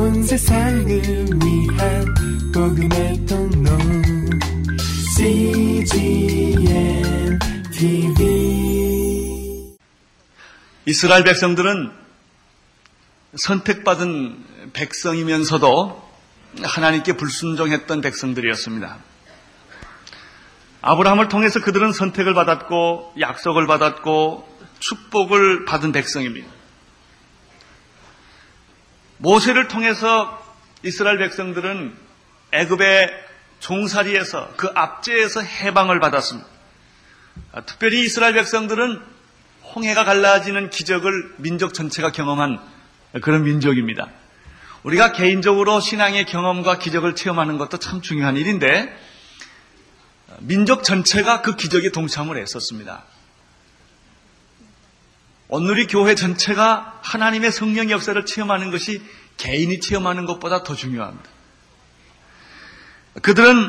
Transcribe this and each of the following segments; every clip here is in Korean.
온 세상을 위한 복음의 통로 CGM TV 이스라엘 백성들은 선택받은 백성이면서도 하나님께 불순종했던 백성들이었습니다. 아브라함을 통해서 그들은 선택을 받았고 약속을 받았고 축복을 받은 백성입니다. 모세를 통해서 이스라엘 백성들은 애굽의 종살이에서 그 압제에서 해방을 받았습니다. 특별히 이스라엘 백성들은 홍해가 갈라지는 기적을 민족 전체가 경험한 그런 민족입니다. 우리가 개인적으로 신앙의 경험과 기적을 체험하는 것도 참 중요한 일인데 민족 전체가 그 기적에 동참을 했었습니다. 오늘이 교회 전체가 하나님의 성령 역사를 체험하는 것이 개인이 체험하는 것보다 더 중요합니다. 그들은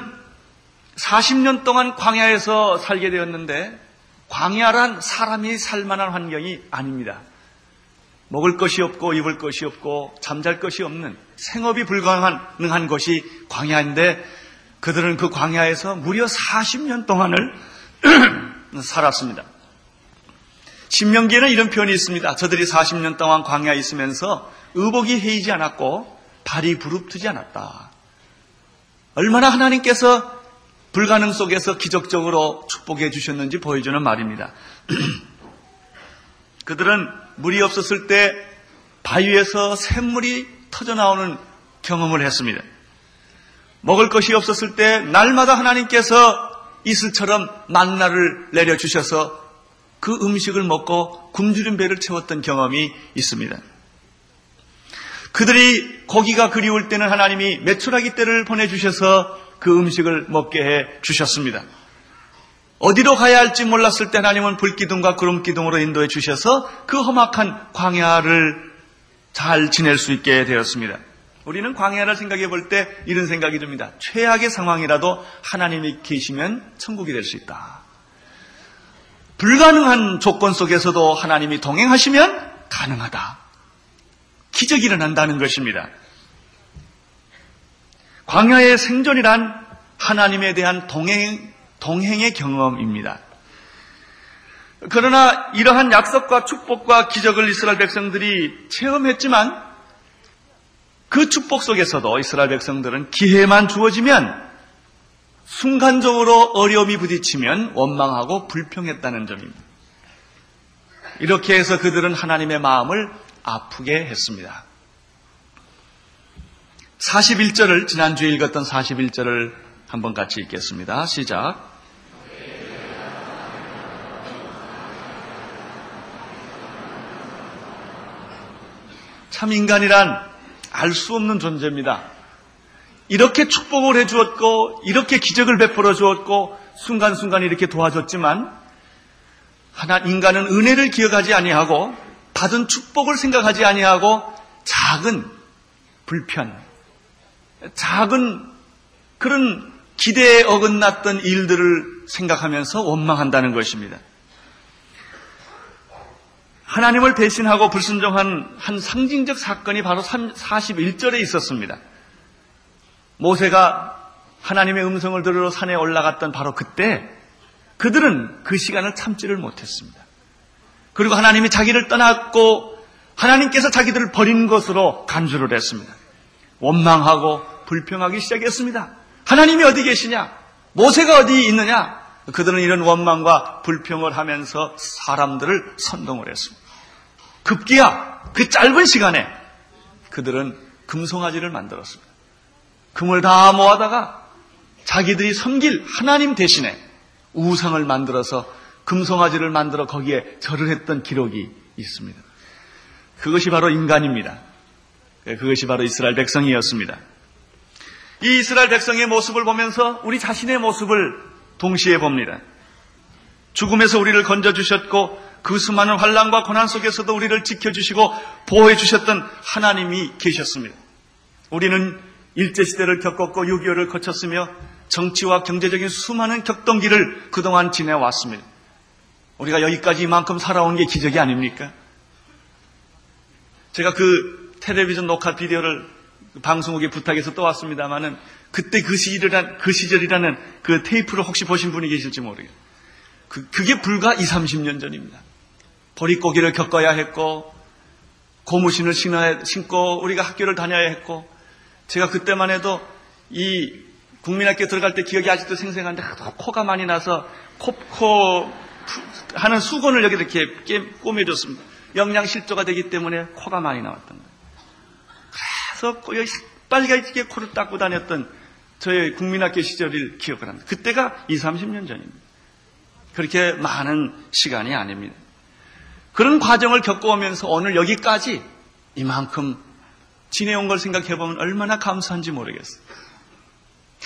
40년 동안 광야에서 살게 되었는데 광야란 사람이 살만한 환경이 아닙니다. 먹을 것이 없고 입을 것이 없고 잠잘 것이 없는 생업이 불가능한 것이 광야인데 그들은 그 광야에서 무려 40년 동안을 살았습니다. 신명기에는 이런 표현이 있습니다. 저들이 40년 동안 광야에 있으면서 의복이 헤이지 않았고 발이 부릅뜨지 않았다. 얼마나 하나님께서 불가능 속에서 기적적으로 축복해 주셨는지 보여주는 말입니다. 그들은 물이 없었을 때 바위에서 샘물이 터져 나오는 경험을 했습니다. 먹을 것이 없었을 때 날마다 하나님께서 이슬처럼 만나를 내려주셔서 그 음식을 먹고 굶주린 배를 채웠던 경험이 있습니다. 그들이 고기가 그리울 때는 하나님이 메추라기 떼를 보내주셔서 그 음식을 먹게 해 주셨습니다. 어디로 가야 할지 몰랐을 때 하나님은 불기둥과 구름기둥으로 인도해 주셔서 그 험악한 광야를 잘 지낼 수 있게 되었습니다. 우리는 광야를 생각해 볼 때 이런 생각이 듭니다. 최악의 상황이라도 하나님이 계시면 천국이 될 수 있다. 불가능한 조건 속에서도 하나님이 동행하시면 가능하다. 기적이 일어난다는 것입니다. 광야의 생존이란 하나님에 대한 동행, 동행의 경험입니다. 그러나 이러한 약속과 축복과 기적을 이스라엘 백성들이 체험했지만 그 축복 속에서도 이스라엘 백성들은 기회만 주어지면 순간적으로 어려움이 부딪히면 원망하고 불평했다는 점입니다. 이렇게 해서 그들은 하나님의 마음을 아프게 했습니다. 41절을 지난주에 읽었던 41절을 한번 같이 읽겠습니다. 시작. 참 인간이란 알 수 없는 존재입니다. 이렇게 축복을 해 주었고 이렇게 기적을 베풀어 주었고 순간순간 이렇게 도와줬지만 하나 인간은 은혜를 기억하지 아니하고 받은 축복을 생각하지 아니하고 작은 불편, 작은 그런 기대에 어긋났던 일들을 생각하면서 원망한다는 것입니다. 하나님을 배신하고 불순종한 한 상징적 사건이 바로 41절에 있었습니다. 모세가 하나님의 음성을 들으러 산에 올라갔던 바로 그때 그들은 그 시간을 참지를 못했습니다. 그리고 하나님이 자기를 떠났고 하나님께서 자기들을 버린 것으로 간주를 했습니다. 원망하고 불평하기 시작했습니다. 하나님이 어디 계시냐? 모세가 어디 있느냐? 그들은 이런 원망과 불평을 하면서 사람들을 선동을 했습니다. 급기야 그 짧은 시간에 그들은 금송아지를 만들었습니다. 금을 다 모아다가 자기들이 섬길 하나님 대신에 우상을 만들어서 금송아지를 만들어 거기에 절을 했던 기록이 있습니다. 그것이 바로 인간입니다. 그것이 바로 이스라엘 백성이었습니다. 이 이스라엘 백성의 모습을 보면서 우리 자신의 모습을 동시에 봅니다. 죽음에서 우리를 건져주셨고 그 수많은 환란과 고난 속에서도 우리를 지켜주시고 보호해 주셨던 하나님이 계셨습니다. 우리는 일제시대를 겪었고 6.25를 거쳤으며 정치와 경제적인 수많은 격동기를 그동안 지내왔습니다. 우리가 여기까지 이만큼 살아온 게 기적이 아닙니까? 제가 그 텔레비전 녹화 비디오를 방송국의 부탁에서 또 왔습니다만은 그때 그 시절이란 그 시절이라는 그 테이프를 혹시 보신 분이 계실지 모르겠어요. 그, 그게 불과 2, 30년 전입니다. 보릿고기를 겪어야 했고 고무신을 신어야, 신고 우리가 학교를 다녀야 했고 제가 그때만 해도 이 국민학교 들어갈 때 기억이 아직도 생생한데 코가 많이 나서 코, 코 하는 수건을 여기 이렇게 꼬매줬습니다. 영양실조가 되기 때문에 코가 많이 나왔던 거예요. 그래서 빨갛게 코를 닦고 다녔던 저의 국민학교 시절을 기억을 합니다. 그때가 20, 30년 전입니다. 그렇게 많은 시간이 아닙니다. 그런 과정을 겪어오면서 오늘 여기까지 이만큼 지내온 걸 생각해보면 얼마나 감사한지 모르겠어요.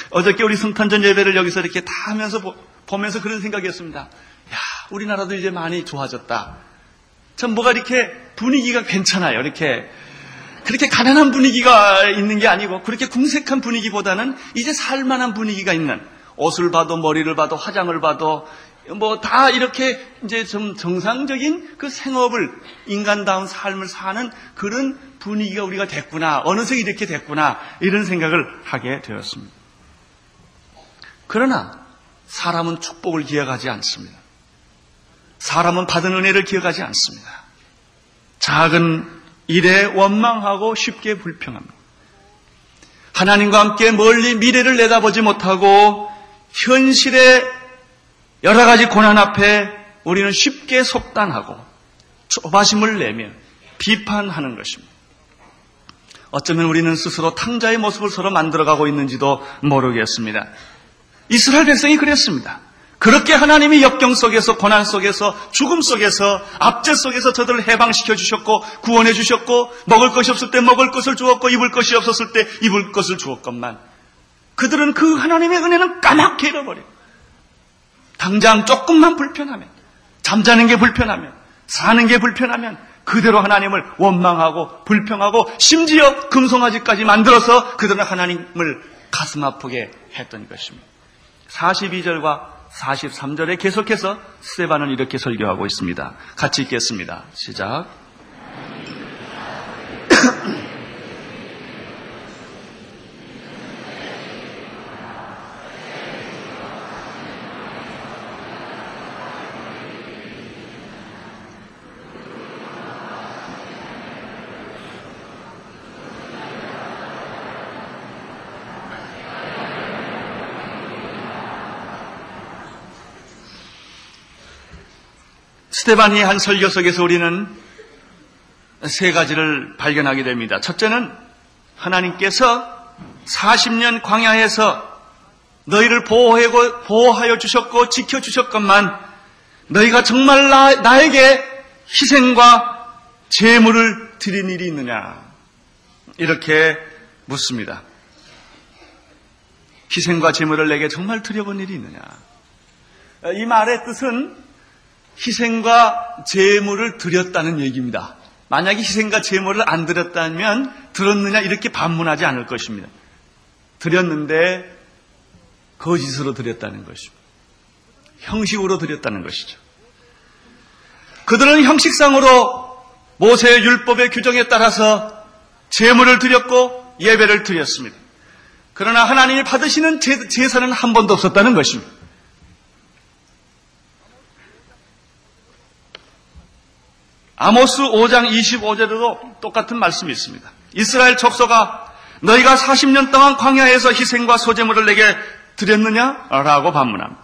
어저께 우리 성탄전 예배를 여기서 이렇게 다 하면서 보, 면서 그런 생각이었습니다. 야, 우리나라도 이제 많이 좋아졌다. 참 뭐가 이렇게 분위기가 괜찮아요. 이렇게 그렇게 가난한 분위기가 있는 게 아니고 그렇게 궁색한 분위기보다는 이제 살만한 분위기가 있는 옷을 봐도 머리를 봐도 화장을 봐도 뭐 다 이렇게 이제 좀 정상적인 그 생업을 인간다운 삶을 사는 그런 분위기가 우리가 됐구나 어느새 이렇게 됐구나 이런 생각을 하게 되었습니다. 그러나 사람은 축복을 기억하지 않습니다. 사람은 받은 은혜를 기억하지 않습니다. 작은 일에 원망하고 쉽게 불평합니다. 하나님과 함께 멀리 미래를 내다보지 못하고 현실의 여러 가지 고난 앞에 우리는 쉽게 속단하고 조바심을 내며 비판하는 것입니다. 어쩌면 우리는 스스로 탕자의 모습을 서로 만들어가고 있는지도 모르겠습니다. 이스라엘 백성이 그랬습니다. 그렇게 하나님이 역경 속에서 고난 속에서 죽음 속에서 압제 속에서 저들을 해방시켜 주셨고 구원해 주셨고 먹을 것이 없을 때 먹을 것을 주었고 입을 것이 없었을 때 입을 것을 주었건만 그들은 그 하나님의 은혜는 까맣게 잃어버리고 당장 조금만 불편하면 잠자는 게 불편하면 사는 게 불편하면 그대로 하나님을 원망하고 불평하고 심지어 금송아지까지 만들어서 그들은 하나님을 가슴 아프게 했던 것입니다. 42절과 43절에 계속해서 스테반은 이렇게 설교하고 있습니다. 같이 읽겠습니다. 시작. 스테반이 한 설교 속에서 우리는 세 가지를 발견하게 됩니다. 첫째는 하나님께서 40년 광야에서 너희를 보호하여 주셨고 지켜주셨건만 너희가 정말 나, 에게 희생과 재물을 드린 일이 있느냐 이렇게 묻습니다. 희생과 재물을 내게 정말 드려본 일이 있느냐 이 말의 뜻은 희생과 제물을 드렸다는 얘기입니다. 만약에 희생과 제물을 안 드렸다면 들었느냐 이렇게 반문하지 않을 것입니다. 드렸는데 거짓으로 드렸다는 것입니다. 형식으로 드렸다는 것이죠. 그들은 형식상으로 모세의 율법의 규정에 따라서 제물을 드렸고 예배를 드렸습니다. 그러나 하나님이 받으시는 제사는 한 번도 없었다는 것입니다. 아모스 5장 25절에도 똑같은 말씀이 있습니다. 이스라엘 족속아 너희가 40년 동안 광야에서 희생과 소재물을 내게 드렸느냐? 라고 반문합니다.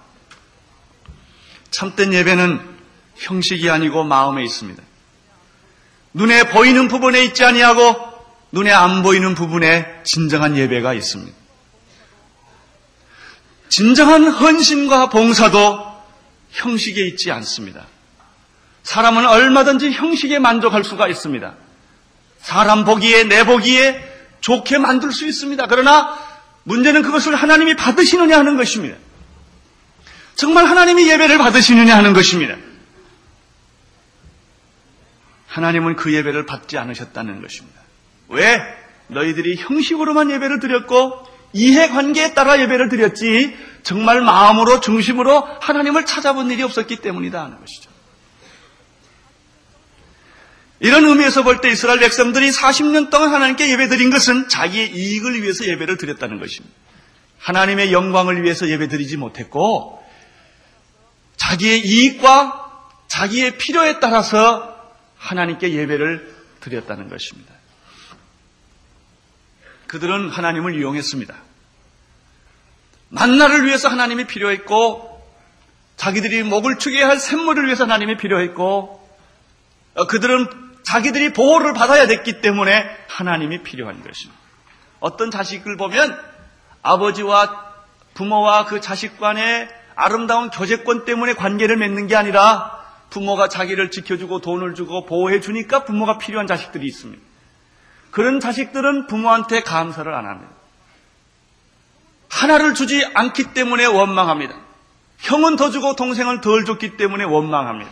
참된 예배는 형식이 아니고 마음에 있습니다. 눈에 보이는 부분에 있지 아니하고 눈에 안 보이는 부분에 진정한 예배가 있습니다. 진정한 헌신과 봉사도 형식에 있지 않습니다. 사람은 얼마든지 형식에 만족할 수가 있습니다. 사람 보기에, 내 보기에 좋게 만들 수 있습니다. 그러나 문제는 그것을 하나님이 받으시느냐 하는 것입니다. 정말 하나님이 예배를 받으시느냐 하는 것입니다. 하나님은 그 예배를 받지 않으셨다는 것입니다. 왜? 너희들이 형식으로만 예배를 드렸고 이해관계에 따라 예배를 드렸지 정말 마음으로 중심으로 하나님을 찾아본 일이 없었기 때문이다 하는 것이죠. 이런 의미에서 볼 때 이스라엘 백성들이 40년 동안 하나님께 예배 드린 것은 자기의 이익을 위해서 예배를 드렸다는 것입니다. 하나님의 영광을 위해서 예배 드리지 못했고 자기의 이익과 자기의 필요에 따라서 하나님께 예배를 드렸다는 것입니다. 그들은 하나님을 이용했습니다. 만나를 위해서 하나님이 필요했고 자기들이 목을 축여야 할 샘물을 위해서 하나님이 필요했고 어, 그들은 자기들이 보호를 받아야 됐기 때문에 하나님이 필요한 것입니다. 어떤 자식을 보면 아버지와 부모와 그 자식 간의 아름다운 교제권 때문에 관계를 맺는 게 아니라 부모가 자기를 지켜주고 돈을 주고 보호해 주니까 부모가 필요한 자식들이 있습니다. 그런 자식들은 부모한테 감사를 안 합니다. 하나를 주지 않기 때문에 원망합니다. 형은 더 주고 동생은 덜 줬기 때문에 원망합니다.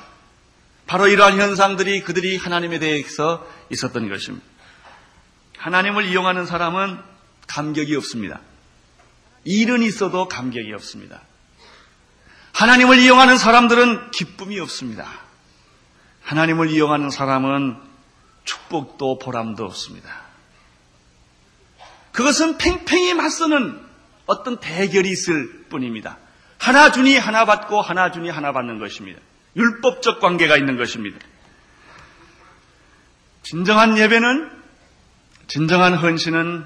바로 이러한 현상들이 그들이 하나님에 대해서 있었던 것입니다. 하나님을 이용하는 사람은 감격이 없습니다. 일은 있어도 감격이 없습니다. 하나님을 이용하는 사람들은 기쁨이 없습니다. 하나님을 이용하는 사람은 축복도 보람도 없습니다. 그것은 팽팽히 맞서는 어떤 대결이 있을 뿐입니다. 하나 주니 하나 받고 하나 주니 하나 받는 것입니다. 율법적 관계가 있는 것입니다. 진정한 예배는 진정한 헌신은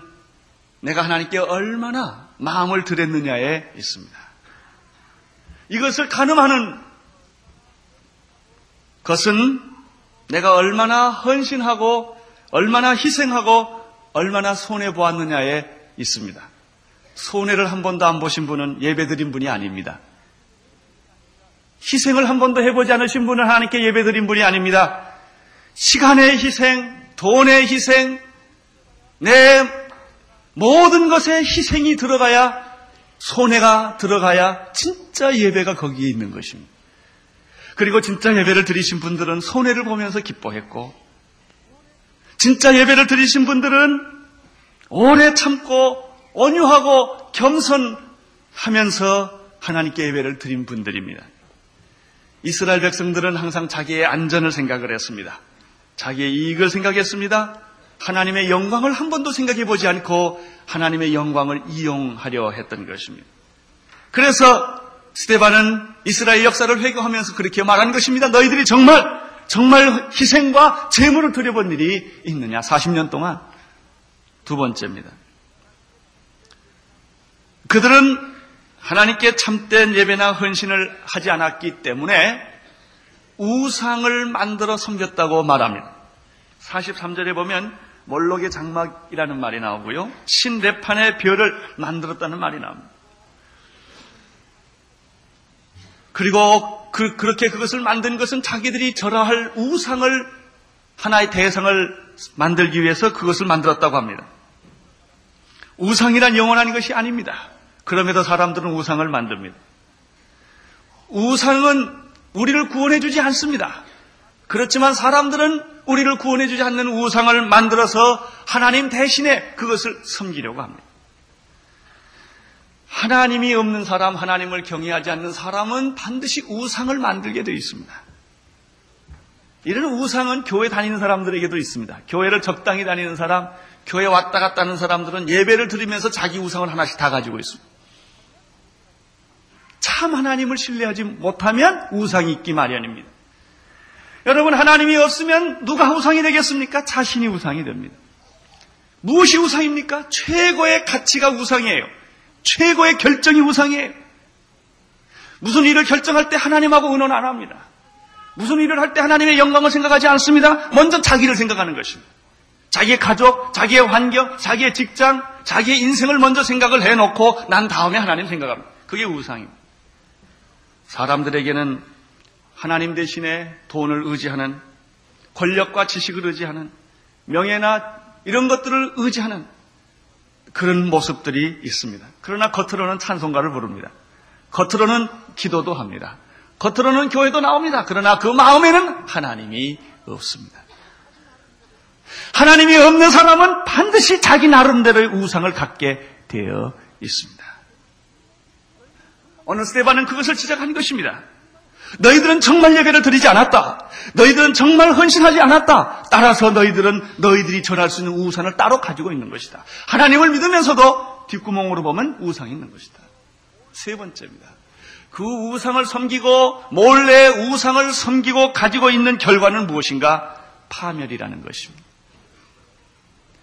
내가 하나님께 얼마나 마음을 들였느냐에 있습니다. 이것을 가늠하는 것은 내가 얼마나 헌신하고 얼마나 희생하고 얼마나 손해 보았느냐에 있습니다. 손해를 한 번도 안 보신 분은 예배 드린 분이 아닙니다. 희생을 한 번도 해보지 않으신 분은 하나님께 예배드린 분이 아닙니다. 시간의 희생, 돈의 희생, 내 모든 것에 희생이 들어가야 손해가 들어가야 진짜 예배가 거기에 있는 것입니다. 그리고 진짜 예배를 드리신 분들은 손해를 보면서 기뻐했고, 진짜 예배를 드리신 분들은 오래 참고 온유하고 겸손하면서 하나님께 예배를 드린 분들입니다. 이스라엘 백성들은 항상 자기의 안전을 생각을 했습니다. 자기의 이익을 생각했습니다. 하나님의 영광을 한 번도 생각해 보지 않고 하나님의 영광을 이용하려 했던 것입니다. 그래서 스테반은 이스라엘 역사를 회고하면서 그렇게 말한 것입니다. 너희들이 정말 정말 희생과 재물을 드려본 일이 있느냐? 40년 동안 두 번째입니다. 그들은 하나님께 참된 예배나 헌신을 하지 않았기 때문에 우상을 만들어 섬겼다고 말합니다. 43절에 보면 몰록의 장막이라는 말이 나오고요. 신대판의 별을 만들었다는 말이 나옵니다. 그리고 그, 그렇게 그것을 만든 것은 자기들이 절하할 우상을 하나의 대상을 만들기 위해서 그것을 만들었다고 합니다. 우상이란 영원한 것이 아닙니다. 그럼에도 사람들은 우상을 만듭니다. 우상은 우리를 구원해 주지 않습니다. 그렇지만 사람들은 우리를 구원해 주지 않는 우상을 만들어서 하나님 대신에 그것을 섬기려고 합니다. 하나님이 없는 사람, 하나님을 경외하지 않는 사람은 반드시 우상을 만들게 되어 있습니다. 이런 우상은 교회 다니는 사람들에게도 있습니다. 교회를 적당히 다니는 사람, 교회 왔다 갔다 하는 사람들은 예배를 드리면서 자기 우상을 하나씩 다 가지고 있습니다. 참 하나님을 신뢰하지 못하면 우상이 있기 마련입니다. 여러분 하나님이 없으면 누가 우상이 되겠습니까? 자신이 우상이 됩니다. 무엇이 우상입니까? 최고의 가치가 우상이에요. 최고의 결정이 우상이에요. 무슨 일을 결정할 때 하나님하고 의논 안 합니다. 무슨 일을 할 때 하나님의 영광을 생각하지 않습니다. 먼저 자기를 생각하는 것입니다. 자기의 가족, 자기의 환경, 자기의 직장, 자기의 인생을 먼저 생각을 해놓고 난 다음에 하나님 생각합니다. 그게 우상입니다. 사람들에게는 하나님 대신에 돈을 의지하는 권력과 지식을 의지하는 명예나 이런 것들을 의지하는 그런 모습들이 있습니다. 그러나 겉으로는 찬송가를 부릅니다. 겉으로는 기도도 합니다. 겉으로는 교회도 나옵니다. 그러나 그 마음에는 하나님이 없습니다. 하나님이 없는 사람은 반드시 자기 나름대로의 우상을 갖게 되어 있습니다. 어느 스테반은 그것을 지적한 것입니다. 너희들은 정말 예배를 드리지 않았다. 너희들은 정말 헌신하지 않았다. 따라서 너희들은 너희들이 전할 수 있는 우상을 따로 가지고 있는 것이다. 하나님을 믿으면서도 뒷구멍으로 보면 우상이 있는 것이다. 세 번째입니다. 그 우상을 섬기고 몰래 우상을 섬기고 가지고 있는 결과는 무엇인가? 파멸이라는 것입니다.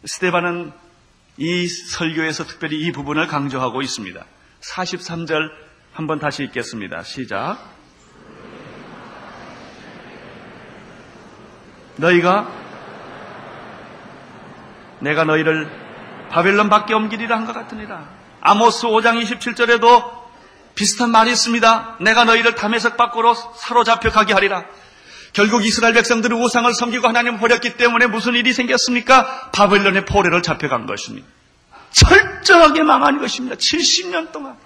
스테반은 이 설교에서 특별히 이 부분을 강조하고 있습니다. 43절 한번 다시 읽겠습니다. 시작. 너희가 내가 너희를 바벨론 밖에 옮기리라 한 것 같으니라. 아모스 5장 27절에도 비슷한 말이 있습니다. 내가 너희를 담에석 밖으로 사로잡혀 가게 하리라. 결국 이스라엘 백성들이 우상을 섬기고 하나님을 버렸기 때문에 무슨 일이 생겼습니까? 바벨론의 포로를 잡혀간 것입니다. 철저하게 망한 것입니다. 70년 동안.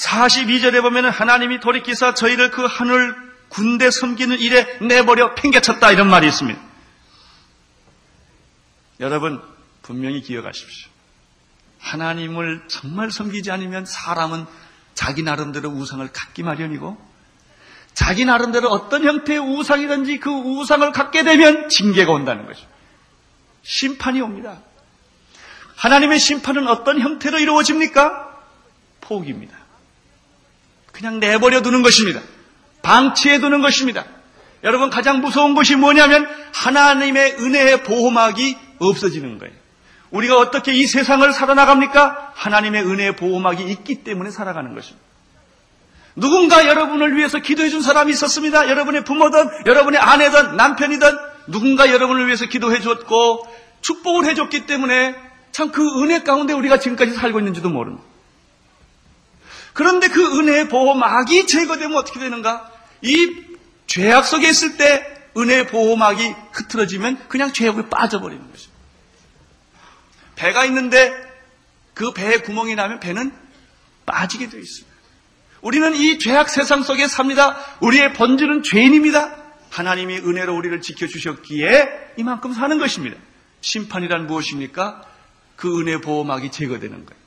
42절에 보면 하나님이 돌이키사 저희를 그 하늘 군대 섬기는 일에 내버려 팽개쳤다 이런 말이 있습니다. 여러분 분명히 기억하십시오. 하나님을 정말 섬기지 않으면 사람은 자기 나름대로 우상을 갖기 마련이고 자기 나름대로 어떤 형태의 우상이든지 그 우상을 갖게 되면 징계가 온다는 거죠. 심판이 옵니다. 하나님의 심판은 어떤 형태로 이루어집니까? 포기입니다. 그냥 내버려 두는 것입니다. 방치해 두는 것입니다. 여러분 가장 무서운 것이 뭐냐면 하나님의 은혜의 보호막이 없어지는 거예요. 우리가 어떻게 이 세상을 살아나갑니까? 하나님의 은혜의 보호막이 있기 때문에 살아가는 것입니다. 누군가 여러분을 위해서 기도해 준 사람이 있었습니다. 여러분의 부모든, 여러분의 아내든, 남편이든, 누군가 여러분을 위해서 기도해 줬고, 축복을 해 줬기 때문에 참 그 은혜 가운데 우리가 지금까지 살고 있는지도 모릅니다. 그런데 그 은혜의 보호막이 제거되면 어떻게 되는가? 이 죄악 속에 있을 때 은혜의 보호막이 흐트러지면 그냥 죄악에 빠져버리는 것입니다. 배가 있는데 그 배에 구멍이 나면 배는 빠지게 되어 있습니다. 우리는 이 죄악 세상 속에 삽니다. 우리의 본질은 죄인입니다. 하나님이 은혜로 우리를 지켜주셨기에 이만큼 사는 것입니다. 심판이란 무엇입니까? 그 은혜 보호막이 제거되는 거예요.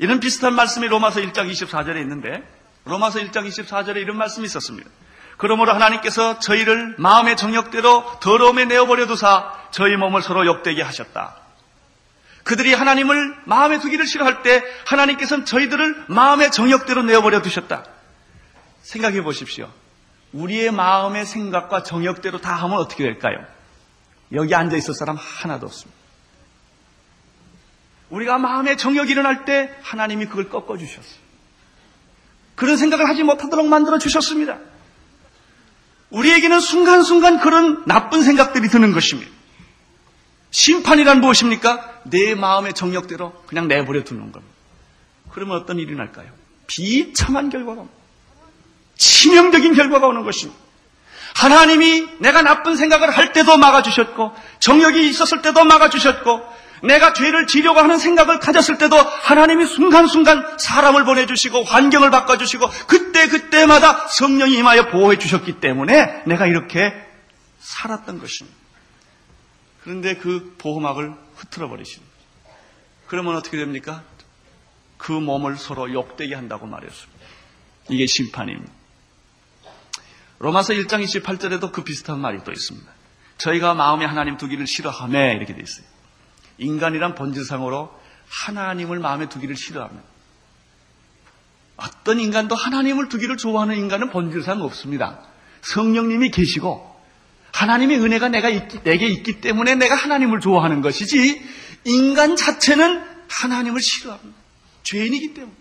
이런 비슷한 말씀이 로마서 1장 24절에 있는데 로마서 1장 24절에 이런 말씀이 있었습니다. 그러므로 하나님께서 저희를 마음의 정욕대로 더러움에 내어버려 두사 저희 몸을 서로 욕되게 하셨다. 그들이 하나님을 마음에 두기를 싫어할 때 하나님께서는 저희들을 마음의 정욕대로 내어버려 두셨다. 생각해 보십시오. 우리의 마음의 생각과 정욕대로 다 하면 어떻게 될까요? 여기 앉아 있을 사람 하나도 없습니다. 우리가 마음의 정욕이 일어날 때 하나님이 그걸 꺾어 주셨어요. 그런 생각을 하지 못하도록 만들어 주셨습니다. 우리에게는 순간순간 그런 나쁜 생각들이 드는 것입니다. 심판이란 무엇입니까? 내 마음의 정력대로 그냥 내버려 두는 겁니다. 그러면 어떤 일이 날까요? 비참한 결과가 옵니다. 치명적인 결과가 오는 것입니다. 하나님이 내가 나쁜 생각을 할 때도 막아주셨고, 정력이 있었을 때도 막아주셨고, 내가 죄를 지려고 하는 생각을 가졌을 때도 하나님이 순간순간 사람을 보내주시고 환경을 바꿔주시고 그때 그때마다 성령이 임하여 보호해 주셨기 때문에 내가 이렇게 살았던 것입니다. 그런데 그 보호막을 흐트러 버리십니다. 그러면 어떻게 됩니까? 그 몸을 서로 욕되게 한다고 말했습니다. 이게 심판입니다. 로마서 1장 28절에도 그 비슷한 말이 또 있습니다. 저희가 마음에 하나님 두기를 싫어하며 이렇게 돼 있어요. 인간이란 본질상으로 하나님을 마음에 두기를 싫어합니다. 어떤 인간도 하나님을 두기를 좋아하는 인간은 본질상 없습니다. 성령님이 계시고 하나님의 은혜가 내가 있기, 내게 있기 때문에 내가 하나님을 좋아하는 것이지 인간 자체는 하나님을 싫어합니다. 죄인이기 때문에.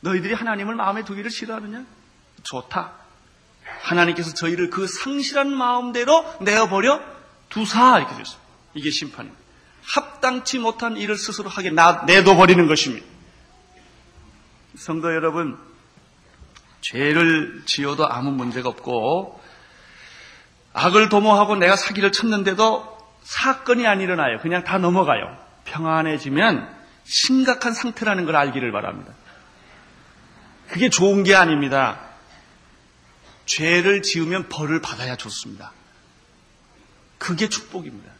너희들이 하나님을 마음에 두기를 싫어하느냐? 좋다. 하나님께서 저희를 그 상실한 마음대로 내어버려 두사 이렇게 됐습니다. 이게 심판입니다. 합당치 못한 일을 스스로 하게 내둬버리는 것입니다. 성도 여러분, 죄를 지어도 아무 문제가 없고 악을 도모하고 내가 사기를 쳤는데도 사건이 안 일어나요. 그냥 다 넘어가요. 평안해지면 심각한 상태라는 걸 알기를 바랍니다. 그게 좋은 게 아닙니다. 죄를 지으면 벌을 받아야 좋습니다. 그게 축복입니다.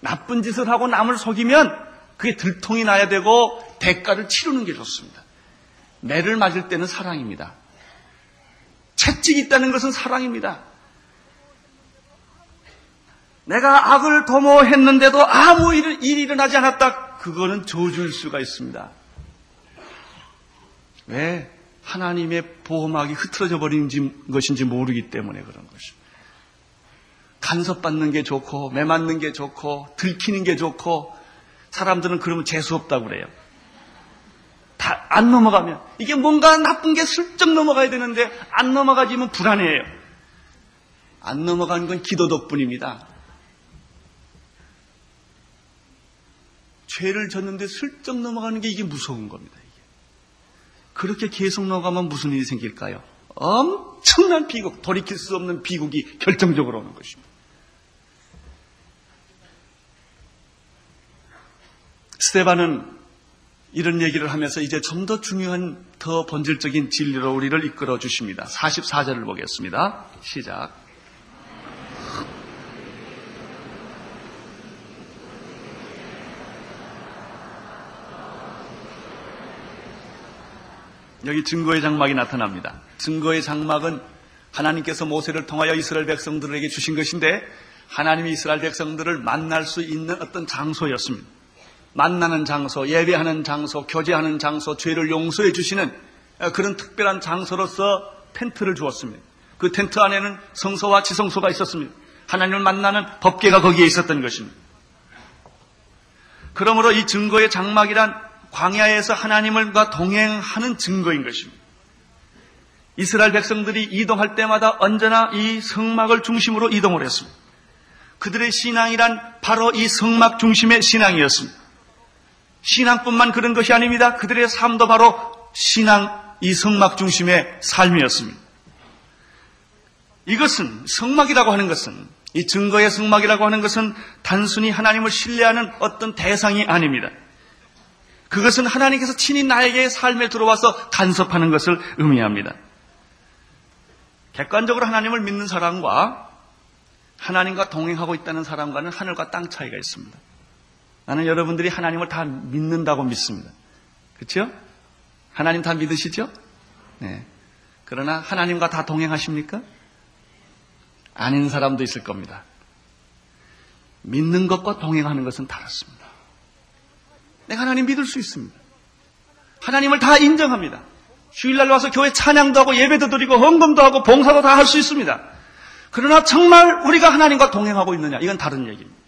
나쁜 짓을 하고 남을 속이면 그게 들통이 나야 되고 대가를 치르는 게 좋습니다. 매를 맞을 때는 사랑입니다. 채찍이 있다는 것은 사랑입니다. 내가 악을 도모했는데도 아무 일, 일이 일어나지 않았다. 그거는 저주일 수가 있습니다. 왜? 하나님의 보호막이 흐트러져 버린 것인지 모르기 때문에 그런 것입니다. 간섭받는 게 좋고, 매 맞는 게 좋고, 들키는 게 좋고, 사람들은 그러면 재수없다고 그래요. 다 안 넘어가면, 이게 뭔가 나쁜 게 슬쩍 넘어가야 되는데, 안 넘어가지면 불안해요. 안 넘어간 건 기도 덕분입니다. 죄를 졌는데 슬쩍 넘어가는 게 이게 무서운 겁니다. 이게. 그렇게 계속 넘어가면 무슨 일이 생길까요? 엄청난 비극, 돌이킬 수 없는 비극이 결정적으로 오는 것입니다. 스테반은 이런 얘기를 하면서 이제 좀 더 중요한 더 본질적인 진리로 우리를 이끌어 주십니다. 44절을 보겠습니다. 시작. 여기 증거의 장막이 나타납니다. 증거의 장막은 하나님께서 모세를 통하여 이스라엘 백성들에게 주신 것인데 하나님이 이스라엘 백성들을 만날 수 있는 어떤 장소였습니다. 만나는 장소, 예배하는 장소, 교제하는 장소, 죄를 용서해 주시는 그런 특별한 장소로서 텐트를 주었습니다. 그 텐트 안에는 성소와 지성소가 있었습니다. 하나님을 만나는 법계가 거기에 있었던 것입니다. 그러므로 이 증거의 장막이란 광야에서 하나님과 동행하는 증거인 것입니다. 이스라엘 백성들이 이동할 때마다 언제나 이 성막을 중심으로 이동을 했습니다. 그들의 신앙이란 바로 이 성막 중심의 신앙이었습니다. 신앙뿐만 그런 것이 아닙니다. 그들의 삶도 바로 신앙, 이 성막 중심의 삶이었습니다. 이것은 성막이라고 하는 것은 이 증거의 성막이라고 하는 것은 단순히 하나님을 신뢰하는 어떤 대상이 아닙니다. 그것은 하나님께서 친히 나에게 삶에 들어와서 간섭하는 것을 의미합니다. 객관적으로 하나님을 믿는 사람과 하나님과 동행하고 있다는 사람과는 하늘과 땅 차이가 있습니다. 나는 여러분들이 하나님을 다 믿는다고 믿습니다. 그렇죠? 하나님 다 믿으시죠? 네. 그러나 하나님과 다 동행하십니까? 아닌 사람도 있을 겁니다. 믿는 것과 동행하는 것은 다릅니다. 내가 하나님 믿을 수 있습니다. 하나님을 다 인정합니다. 주일날 와서 교회 찬양도 하고 예배도 드리고 헌금도 하고 봉사도 다 할 수 있습니다. 그러나 정말 우리가 하나님과 동행하고 있느냐? 이건 다른 얘기입니다.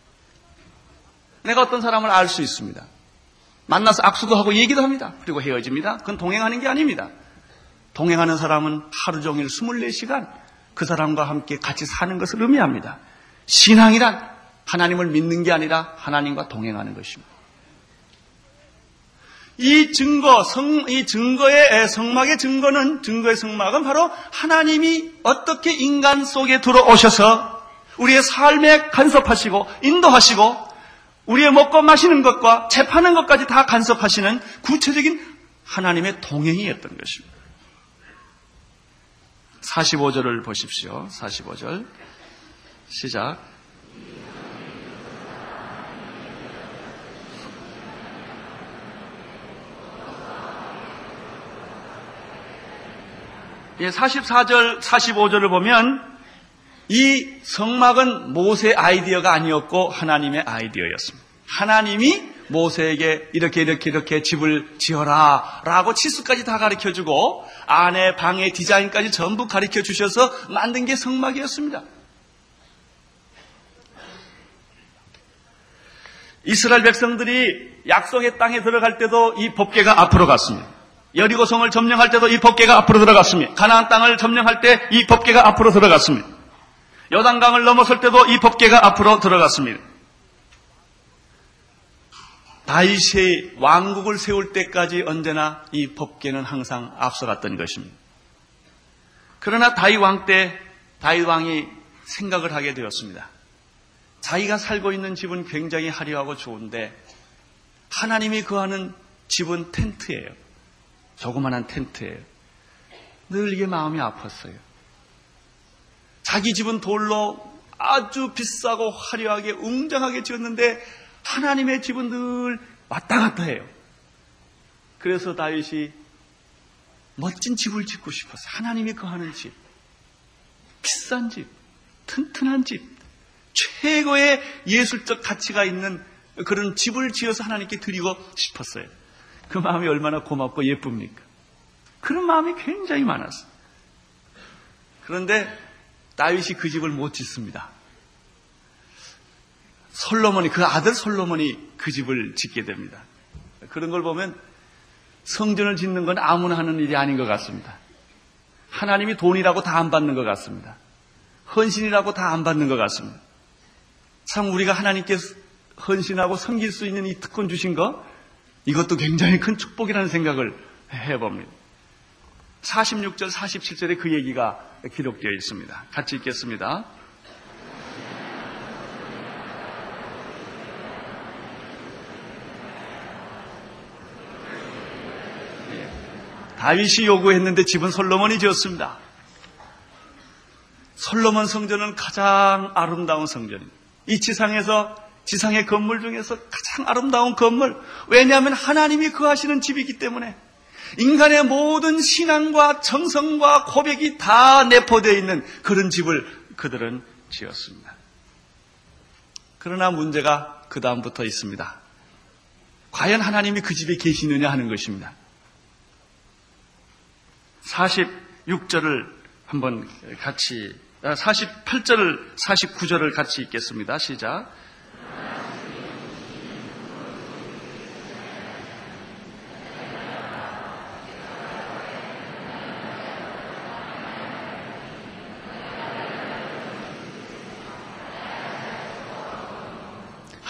내가 어떤 사람을 알 수 있습니다. 만나서 악수도 하고 얘기도 합니다. 그리고 헤어집니다. 그건 동행하는 게 아닙니다. 동행하는 사람은 하루 종일 24시간 그 사람과 함께 같이 사는 것을 의미합니다. 신앙이란 하나님을 믿는 게 아니라 하나님과 동행하는 것입니다. 이 증거, 성, 이 증거의 성막의 증거는, 증거의 성막은 바로 하나님이 어떻게 인간 속에 들어오셔서 우리의 삶에 간섭하시고 인도하시고 우리의 먹고 마시는 것과 재파는 것까지 다 간섭하시는 구체적인 하나님의 동행이었던 것입니다. 45절을 보십시오. 45절. 시작. 예, 44절, 45절을 보면 이 성막은 모세 아이디어가 아니었고 하나님의 아이디어였습니다. 하나님이 모세에게 이렇게 이렇게 이렇게 집을 지어라 라고 치수까지 다 가르쳐 주고 안에 방의 디자인까지 전부 가르쳐 주셔서 만든 게 성막이었습니다. 이스라엘 백성들이 약속의 땅에 들어갈 때도 이 법계가 앞으로 갔습니다. 여리고성을 점령할 때도 이 법계가 앞으로 들어갔습니다. 가나안 땅을 점령할 때 이 법계가 앞으로 들어갔습니다. 여단강을 넘어설 때도 이 법계가 앞으로 들어갔습니다. 다윗이 왕국을 세울 때까지 언제나 이 법계는 항상 앞서갔던 것입니다. 그러나 다윗 왕 때 다윗 왕이 생각을 하게 되었습니다. 자기가 살고 있는 집은 굉장히 화려하고 좋은데 하나님이 거하는 집은 텐트예요. 조그만한 텐트예요. 늘 이게 마음이 아팠어요. 자기 집은 돌로 아주 비싸고 화려하게 웅장하게 지었는데 하나님의 집은 늘 왔다 갔다 해요. 그래서 다윗이 멋진 집을 짓고 싶었어요. 하나님이 거하는 집. 비싼 집. 튼튼한 집. 최고의 예술적 가치가 있는 그런 집을 지어서 하나님께 드리고 싶었어요. 그 마음이 얼마나 고맙고 예쁩니까? 그런 마음이 굉장히 많았어요. 그런데 다윗이 그 집을 못 짓습니다. 솔로몬이 그 아들 솔로몬이 그 집을 짓게 됩니다. 그런 걸 보면 성전을 짓는 건 아무나 하는 일이 아닌 것 같습니다. 하나님이 돈이라고 다 안 받는 것 같습니다. 헌신이라고 다 안 받는 것 같습니다. 참 우리가 하나님께 헌신하고 섬길 수 있는 이 특권 주신 거 이것도 굉장히 큰 축복이라는 생각을 해봅니다. 46절, 47절에 그 얘기가 기록되어 있습니다. 같이 읽겠습니다. 다윗이 요구했는데 집은 솔로몬이 지었습니다. 솔로몬 성전은 가장 아름다운 성전입니다. 이 지상에서 지상의 건물 중에서 가장 아름다운 건물. 왜냐하면 하나님이 거하시는 집이기 때문에 인간의 모든 신앙과 정성과 고백이 다 내포되어 있는 그런 집을 그들은 지었습니다. 그러나 문제가 그 다음부터 있습니다. 과연 하나님이 그 집에 계시느냐 하는 것입니다. 46절을 한번 같이 48절을 49절을 같이 읽겠습니다. 시작.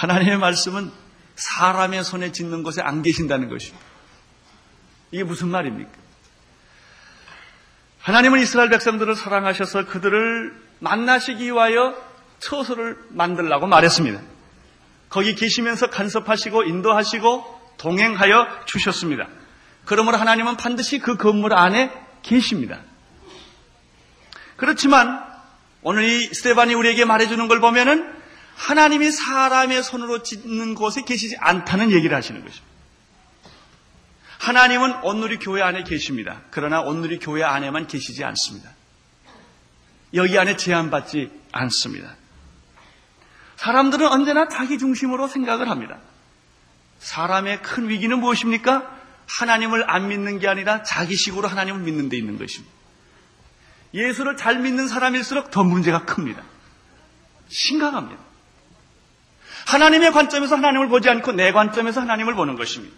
하나님의 말씀은 사람의 손에 짓는 것에 안 계신다는 것입니다. 이게 무슨 말입니까? 하나님은 이스라엘 백성들을 사랑하셔서 그들을 만나시기 위하여 처소를 만들라고 말했습니다. 거기 계시면서 간섭하시고 인도하시고 동행하여 주셨습니다. 그러므로 하나님은 반드시 그 건물 안에 계십니다. 그렇지만 오늘 이 스테반이 우리에게 말해주는 걸 보면은 하나님이 사람의 손으로 짓는 곳에 계시지 않다는 얘기를 하시는 것입니다. 하나님은 온누리 교회 안에 계십니다. 그러나 온누리 교회 안에만 계시지 않습니다. 여기 안에 제한받지 않습니다. 사람들은 언제나 자기 중심으로 생각을 합니다. 사람의 큰 위기는 무엇입니까? 하나님을 안 믿는 게 아니라 자기식으로 하나님을 믿는 데 있는 것입니다. 예수를 잘 믿는 사람일수록 더 문제가 큽니다. 심각합니다. 하나님의 관점에서 하나님을 보지 않고 내 관점에서 하나님을 보는 것입니다.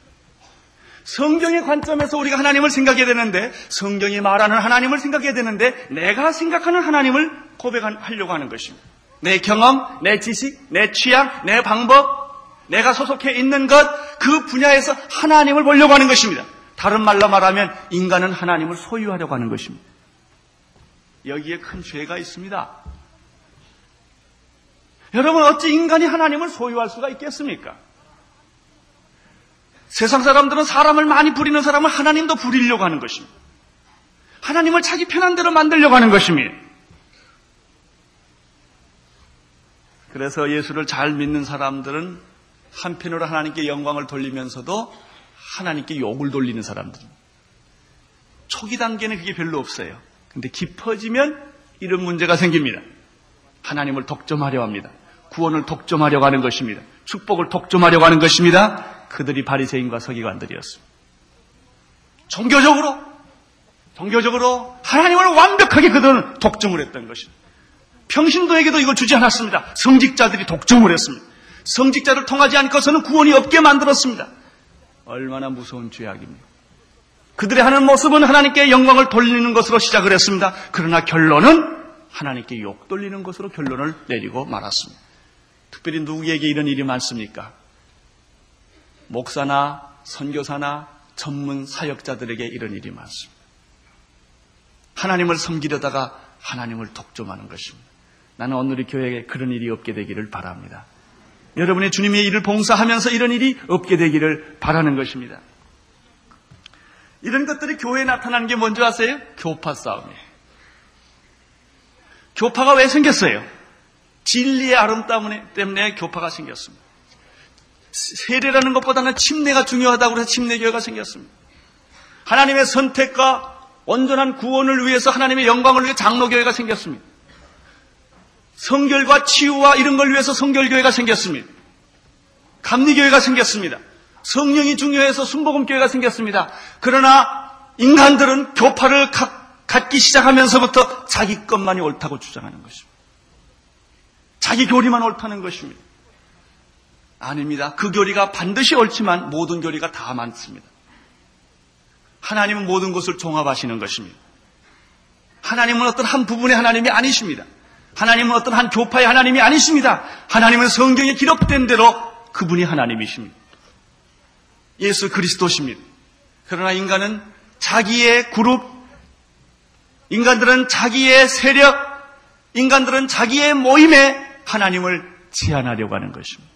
성경의 관점에서 우리가 하나님을 생각해야 되는데 성경이 말하는 하나님을 생각해야 되는데 내가 생각하는 하나님을 고백하려고 하는 것입니다. 내 경험, 내 지식, 내 취향, 내 방법, 내가 소속해 있는 것, 그 분야에서 하나님을 보려고 하는 것입니다. 다른 말로 말하면 인간은 하나님을 소유하려고 하는 것입니다. 여기에 큰 죄가 있습니다. 여러분, 어찌 인간이 하나님을 소유할 수가 있겠습니까? 세상 사람들은 사람을 많이 부리는 사람을 하나님도 부리려고 하는 것입니다. 하나님을 자기 편한 대로 만들려고 하는 것입니다. 그래서 예수를 잘 믿는 사람들은 한편으로 하나님께 영광을 돌리면서도 하나님께 욕을 돌리는 사람들입니다. 초기 단계는 그게 별로 없어요. 근데 깊어지면 이런 문제가 생깁니다. 하나님을 독점하려 합니다. 구원을 독점하려고 하는 것입니다. 축복을 독점하려고 하는 것입니다. 그들이 바리새인과 서기관들이었습니다. 종교적으로 종교적으로 하나님을 완벽하게 그들은 독점을 했던 것입니다. 평신도에게도 이걸 주지 않았습니다. 성직자들이 독점을 했습니다. 성직자를 통하지 않고서는 구원이 없게 만들었습니다. 얼마나 무서운 죄악입니까? 그들의 하는 모습은 하나님께 영광을 돌리는 것으로 시작을 했습니다. 그러나 결론은 하나님께 욕 돌리는 것으로 결론을 내리고 말았습니다. 특별히 누구에게 이런 일이 많습니까? 목사나 선교사나 전문 사역자들에게 이런 일이 많습니다. 하나님을 섬기려다가 하나님을 독점하는 것입니다. 나는 오늘 이 교회에 그런 일이 없게 되기를 바랍니다. 여러분의 주님의 일을 봉사하면서 이런 일이 없게 되기를 바라는 것입니다. 이런 것들이 교회에 나타나는 게 뭔지 아세요? 교파 싸움이에요. 교파가 왜 생겼어요? 진리의 아름 때문에 교파가 생겼습니다. 세례라는 것보다는 침례가 중요하다고 해서 침례교회가 생겼습니다. 하나님의 선택과 온전한 구원을 위해서 하나님의 영광을 위해 장로교회가 생겼습니다. 성결과 치유와 이런 걸 위해서 성결교회가 생겼습니다. 감리교회가 생겼습니다. 성령이 중요해서 순복음교회가 생겼습니다. 그러나 인간들은 교파를 갖기 시작하면서부터 자기 것만이 옳다고 주장하는 것입니다. 자기 교리만 옳다는 것입니다. 아닙니다. 그 교리가 반드시 옳지만 모든 교리가 다 많습니다. 하나님은 모든 것을 종합하시는 것입니다. 하나님은 어떤 한 부분의 하나님이 아니십니다. 하나님은 어떤 한 교파의 하나님이 아니십니다. 하나님은 성경에 기록된 대로 그분이 하나님이십니다. 예수 그리스도십니다. 그러나 인간은 자기의 그룹, 인간들은 자기의 세력, 인간들은 자기의 모임에 하나님을 제한하려고 하는 것입니다.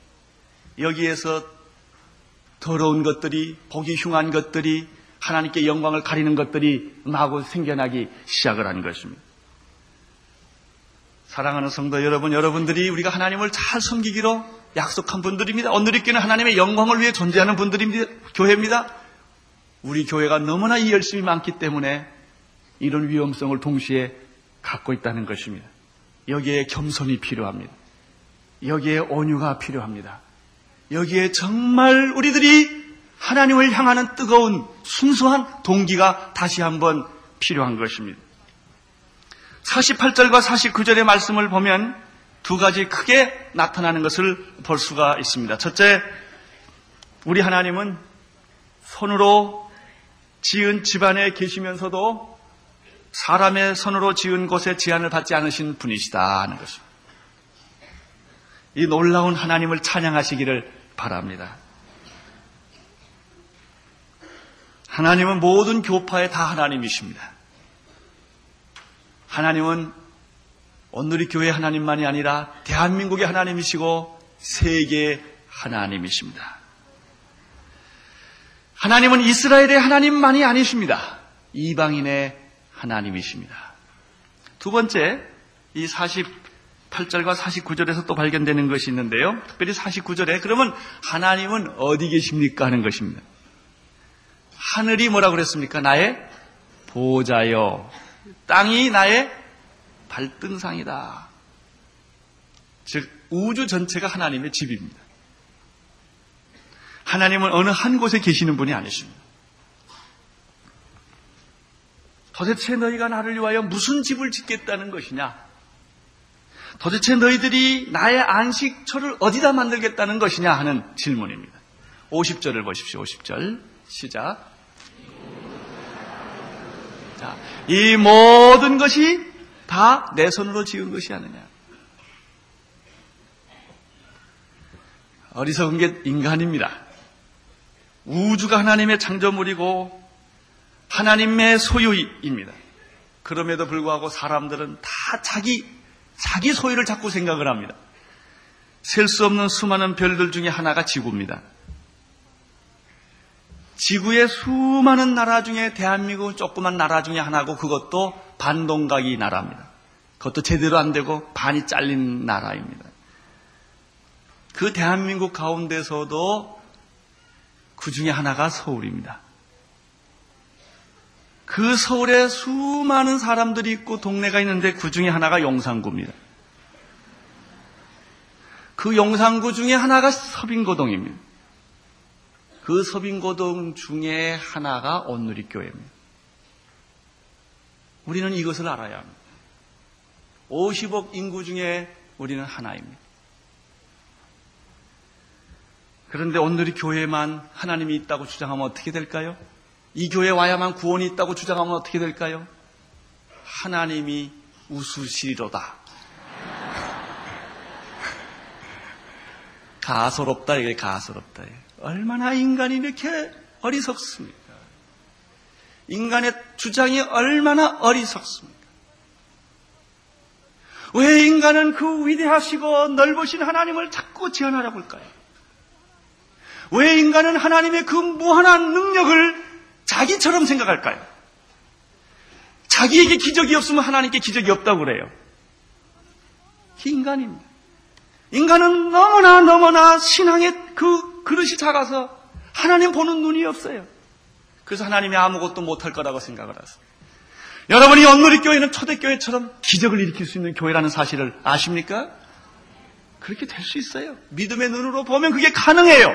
여기에서 더러운 것들이, 보기 흉한 것들이, 하나님께 영광을 가리는 것들이 마구 생겨나기 시작을 하는 것입니다. 사랑하는 성도 여러분, 여러분들이 우리가 하나님을 잘 섬기기로 약속한 분들입니다. 오늘 있기는 하나님의 영광을 위해 존재하는 분들입니다. 교회입니다. 우리 교회가 너무나 이 열심이 많기 때문에 이런 위험성을 동시에 갖고 있다는 것입니다. 여기에 겸손이 필요합니다. 여기에 온유가 필요합니다. 여기에 정말 우리들이 하나님을 향하는 뜨거운 순수한 동기가 다시 한번 필요한 것입니다. 48절과 49절의 말씀을 보면 두 가지 크게 나타나는 것을 볼 수가 있습니다. 첫째, 우리 하나님은 손으로 지은 집안에 계시면서도 사람의 손으로 지은 곳에 제한을 받지 않으신 분이시다 하는 것입니다. 이 놀라운 하나님을 찬양하시기를 바랍니다. 하나님은 모든 교파에 다 하나님이십니다. 하나님은 오늘의 교회 하나님만이 아니라 대한민국의 하나님이시고 세계의 하나님이십니다. 하나님은 이스라엘의 하나님만이 아니십니다. 이방인의 하나님이십니다. 두 번째, 이 48절과 49절에서 또 발견되는 것이 있는데요. 특별히 49절에 그러면 하나님은 어디 계십니까 하는 것입니다. 하늘이 뭐라고 그랬습니까? 나의 보좌요. 땅이 나의 발등상이다. 즉, 우주 전체가 하나님의 집입니다. 하나님은 어느 한 곳에 계시는 분이 아니십니다. 도대체 너희가 나를 위하여 무슨 집을 짓겠다는 것이냐? 도대체 너희들이 나의 안식처를 어디다 만들겠다는 것이냐 하는 질문입니다. 50절을 보십시오. 50절. 시작. 자, 이 모든 것이 다 내 손으로 지은 것이 아니냐. 어리석은 게 인간입니다. 우주가 하나님의 창조물이고 하나님의 소유입니다. 그럼에도 불구하고 사람들은 다 자기, 자기 소유를 자꾸 생각을 합니다. 셀 수 없는 수많은 별들 중에 하나가 지구입니다. 지구의 수많은 나라 중에 대한민국은 조그만 나라 중에 하나고 그것도 반동각이 나라입니다. 그것도 제대로 안 되고 반이 잘린 나라입니다. 그 대한민국 가운데서도 그 중에 하나가 서울입니다. 그 서울에 수많은 사람들이 있고 동네가 있는데 그 중에 하나가 용산구입니다. 그 용산구 중에 하나가 서빙고동입니다. 그 서빙고동 중에 하나가 온누리교회입니다. 우리는 이것을 알아야 합니다. 50억 인구 중에 우리는 하나입니다. 그런데 오늘의 교회만 하나님이 있다고 주장하면 어떻게 될까요? 이 교회 와야만 구원이 있다고 주장하면 어떻게 될까요? 하나님이 우수시로다. 가소롭다, 이게 가소롭다. 얼마나 인간이 이렇게 어리석습니까? 인간의 주장이 얼마나 어리석습니까? 왜 인간은 그 위대하시고 넓으신 하나님을 자꾸 제한하려고 할까요? 왜 인간은 하나님의 그 무한한 능력을 자기처럼 생각할까요? 자기에게 기적이 없으면 하나님께 기적이 없다고 그래요. 인간입니다. 인간은 너무나 너무나 신앙의 그 그릇이 작아서 하나님 보는 눈이 없어요. 그래서 하나님이 아무것도 못할 거라고 생각을 하세요. 여러분이 연누리 교회는 초대교회처럼 기적을 일으킬 수 있는 교회라는 사실을 아십니까? 그렇게 될 수 있어요. 믿음의 눈으로 보면 그게 가능해요.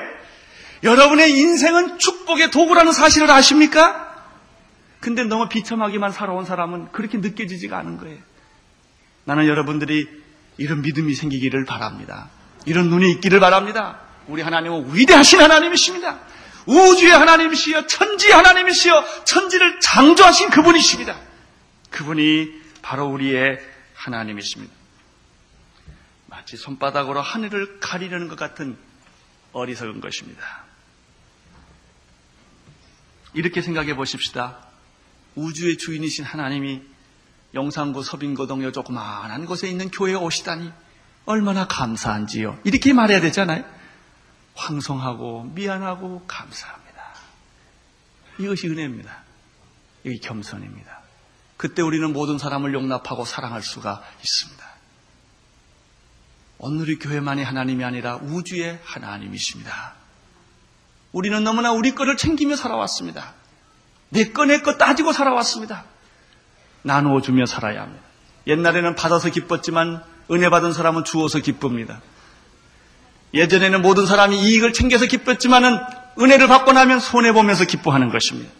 여러분의 인생은 축 복의 도구라는 사실을 아십니까? 근데 너무 비참하게만 살아온 사람은 그렇게 느껴지지가 않은 거예요. 나는 여러분들이 이런 믿음이 생기기를 바랍니다. 이런 눈이 있기를 바랍니다. 우리 하나님은 위대하신 하나님이십니다. 우주의 하나님이시여 천지의 하나님이시여 천지를 창조하신 그분이십니다. 그분이 바로 우리의 하나님이십니다. 마치 손바닥으로 하늘을 가리려는 것 같은 어리석은 것입니다. 이렇게 생각해 보십시다. 우주의 주인이신 하나님이 영산구 서빙고동요 조그마한 곳에 있는 교회에 오시다니 얼마나 감사한지요. 이렇게 말해야 되잖아요. 황송하고 미안하고 감사합니다. 이것이 은혜입니다. 이게 겸손입니다. 그때 우리는 모든 사람을 용납하고 사랑할 수가 있습니다. 오늘의 교회만이 하나님이 아니라 우주의 하나님이십니다. 우리는 너무나 우리 거를 챙기며 살아왔습니다. 내 거, 내 거 따지고 살아왔습니다. 나누어 주며 살아야 합니다. 옛날에는 받아서 기뻤지만 은혜 받은 사람은 주어서 기쁩니다. 예전에는 모든 사람이 이익을 챙겨서 기뻤지만은 은혜를 받고 나면 손해보면서 기뻐하는 것입니다.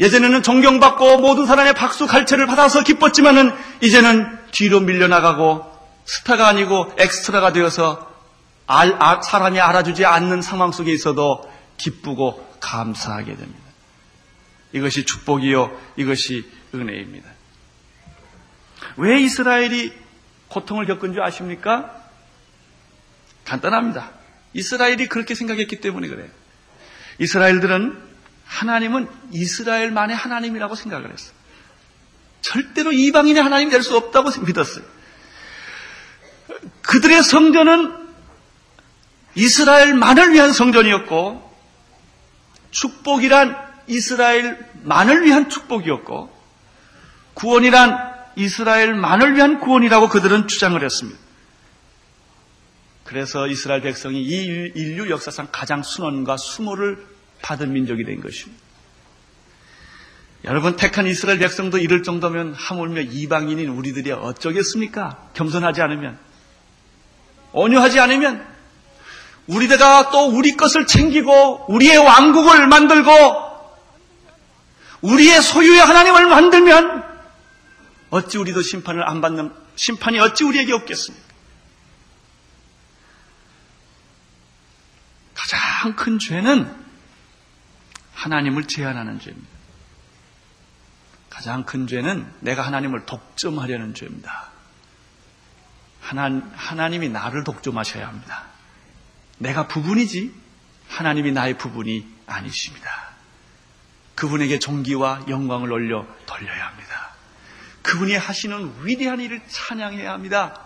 예전에는 존경받고 모든 사람의 박수 갈채를 받아서 기뻤지만은 이제는 뒤로 밀려나가고 스타가 아니고 엑스트라가 되어서 사람이 알아주지 않는 상황 속에 있어도 기쁘고 감사하게 됩니다. 이것이 축복이요. 이것이 은혜입니다. 왜 이스라엘이 고통을 겪은 줄 아십니까? 간단합니다. 이스라엘이 그렇게 생각했기 때문에 그래요. 이스라엘들은 하나님은 이스라엘만의 하나님이라고 생각을 했어요. 절대로 이방인의 하나님이 될 수 없다고 믿었어요. 그들의 성전은 이스라엘만을 위한 성전이었고 축복이란 이스라엘만을 위한 축복이었고 구원이란 이스라엘만을 위한 구원이라고 그들은 주장을 했습니다. 그래서 이스라엘 백성이 이 인류 역사상 가장 순원과 수모를 받은 민족이 된 것입니다. 여러분 택한 이스라엘 백성도 이럴 정도면 하물며 이방인인 우리들이 어쩌겠습니까? 겸손하지 않으면 온유하지 않으면 우리가 또 우리 것을 챙기고 우리의 왕국을 만들고 우리의 소유의 하나님을 만들면 어찌 우리도 심판을 안 받는 심판이 어찌 우리에게 없겠습니까? 가장 큰 죄는 하나님을 제한하는 죄입니다. 가장 큰 죄는 내가 하나님을 독점하려는 죄입니다. 하나, 하나님이 나를 독점하셔야 합니다. 내가 부분이지 하나님이 나의 부분이 아니십니다. 그분에게 존귀와 영광을 올려 돌려야 합니다. 그분이 하시는 위대한 일을 찬양해야 합니다.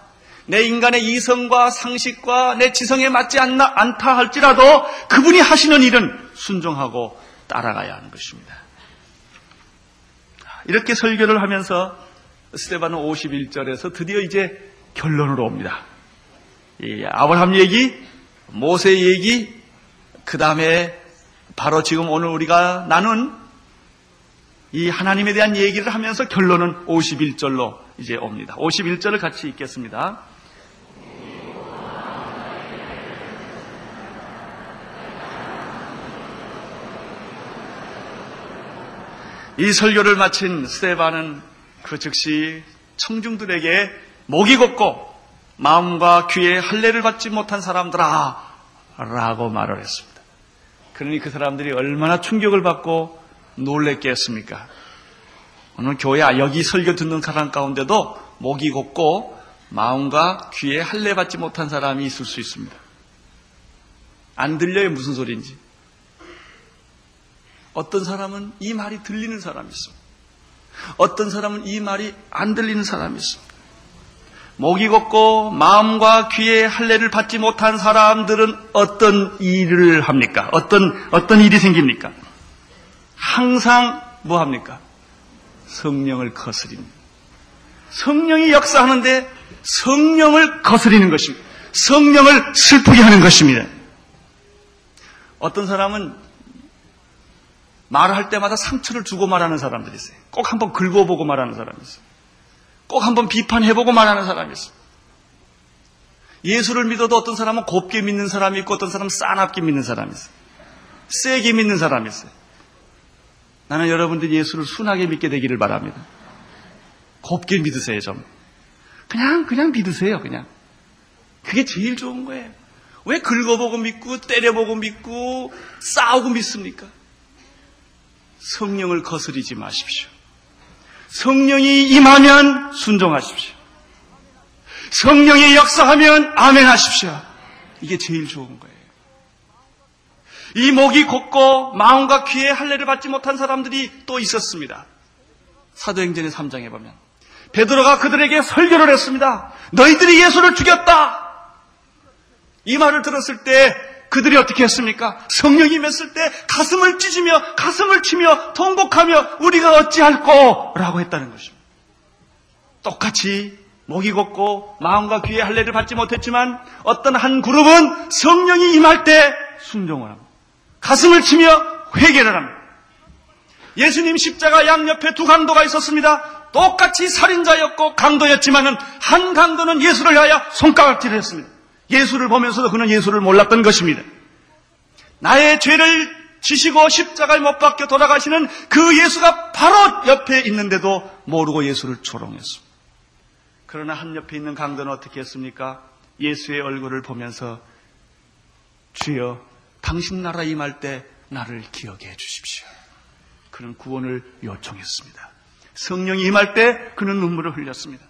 내 인간의 이성과 상식과 내 지성에 맞지 않나, 않다 할지라도 그분이 하시는 일은 순종하고 따라가야 하는 것입니다. 이렇게 설교를 하면서 스테반은 51절에서 드디어 이제 결론으로 옵니다. 이 아브라함 얘기, 모세 얘기, 그 다음에 바로 지금 오늘 우리가 나눈 이 하나님에 대한 얘기를 하면서 결론은 51절로 이제 옵니다. 51절을 같이 읽겠습니다. 이 설교를 마친 스테반은 그 즉시 청중들에게 목이 걷고 마음과 귀에 할례를 받지 못한 사람들아 라고 말을 했습니다. 그러니 그 사람들이 얼마나 충격을 받고 놀랬겠습니까? 오늘 교회 여기 설교 듣는 사람 가운데도 목이 걷고 마음과 귀에 할례 받지 못한 사람이 있을 수 있습니다. 안 들려요 무슨 소리인지. 어떤 사람은 이 말이 들리는 사람이 있어. 어떤 사람은 이 말이 안 들리는 사람이 있어. 목이 걷고 마음과 귀에 할례를 받지 못한 사람들은 어떤 일을 합니까? 어떤 어떤 일이 생깁니까? 항상 뭐 합니까? 성령을 거스립니다. 성령이 역사하는데 성령을 거스리는 것입니다. 성령을 슬프게 하는 것입니다. 어떤 사람은 말을 할 때마다 상처를 주고 말하는 사람들이 있어요. 꼭 한번 긁어보고 말하는 사람이 있어요. 꼭 한번 비판해보고 말하는 사람이 있어요. 예수를 믿어도 어떤 사람은 곱게 믿는 사람이 있고 어떤 사람은 싸납게 믿는 사람이 있어요. 세게 믿는 사람이 있어요. 나는 여러분들이 예수를 순하게 믿게 되기를 바랍니다. 곱게 믿으세요, 좀. 그냥, 그냥 믿으세요, 그냥. 그게 제일 좋은 거예요. 왜 긁어보고 믿고, 때려보고 믿고, 싸우고 믿습니까? 성령을 거스리지 마십시오. 성령이 임하면 순종하십시오. 성령이 역사하면 아멘 하십시오. 이게 제일 좋은 거예요. 이 목이 곱고 마음과 귀에 할례를 받지 못한 사람들이 또 있었습니다. 사도행전의 3장에 보면 베드로가 그들에게 설교를 했습니다. 너희들이 예수를 죽였다. 이 말을 들었을 때 그들이 어떻게 했습니까? 성령이 맺을 때 가슴을 찢으며 가슴을 치며 통곡하며 우리가 어찌할꼬 라고 했다는 것입니다. 똑같이 목이 곱고 마음과 귀에 할례를 받지 못했지만 어떤 한 그룹은 성령이 임할 때 순종을 합니다. 가슴을 치며 회개를 합니다. 예수님 십자가 양옆에 두 강도가 있었습니다. 똑같이 살인자였고 강도였지만은 한 강도는 예수를 위하여 손가락질을 했습니다. 예수를 보면서도 그는 예수를 몰랐던 것입니다. 나의 죄를 지시고 십자가에 못 박혀 돌아가시는 그 예수가 바로 옆에 있는데도 모르고 예수를 조롱했습니다. 그러나 한 옆에 있는 강도는 어떻게 했습니까? 예수의 얼굴을 보면서 주여 당신 나라 임할 때 나를 기억해 해 주십시오. 그는 구원을 요청했습니다. 성령이 임할 때 그는 눈물을 흘렸습니다.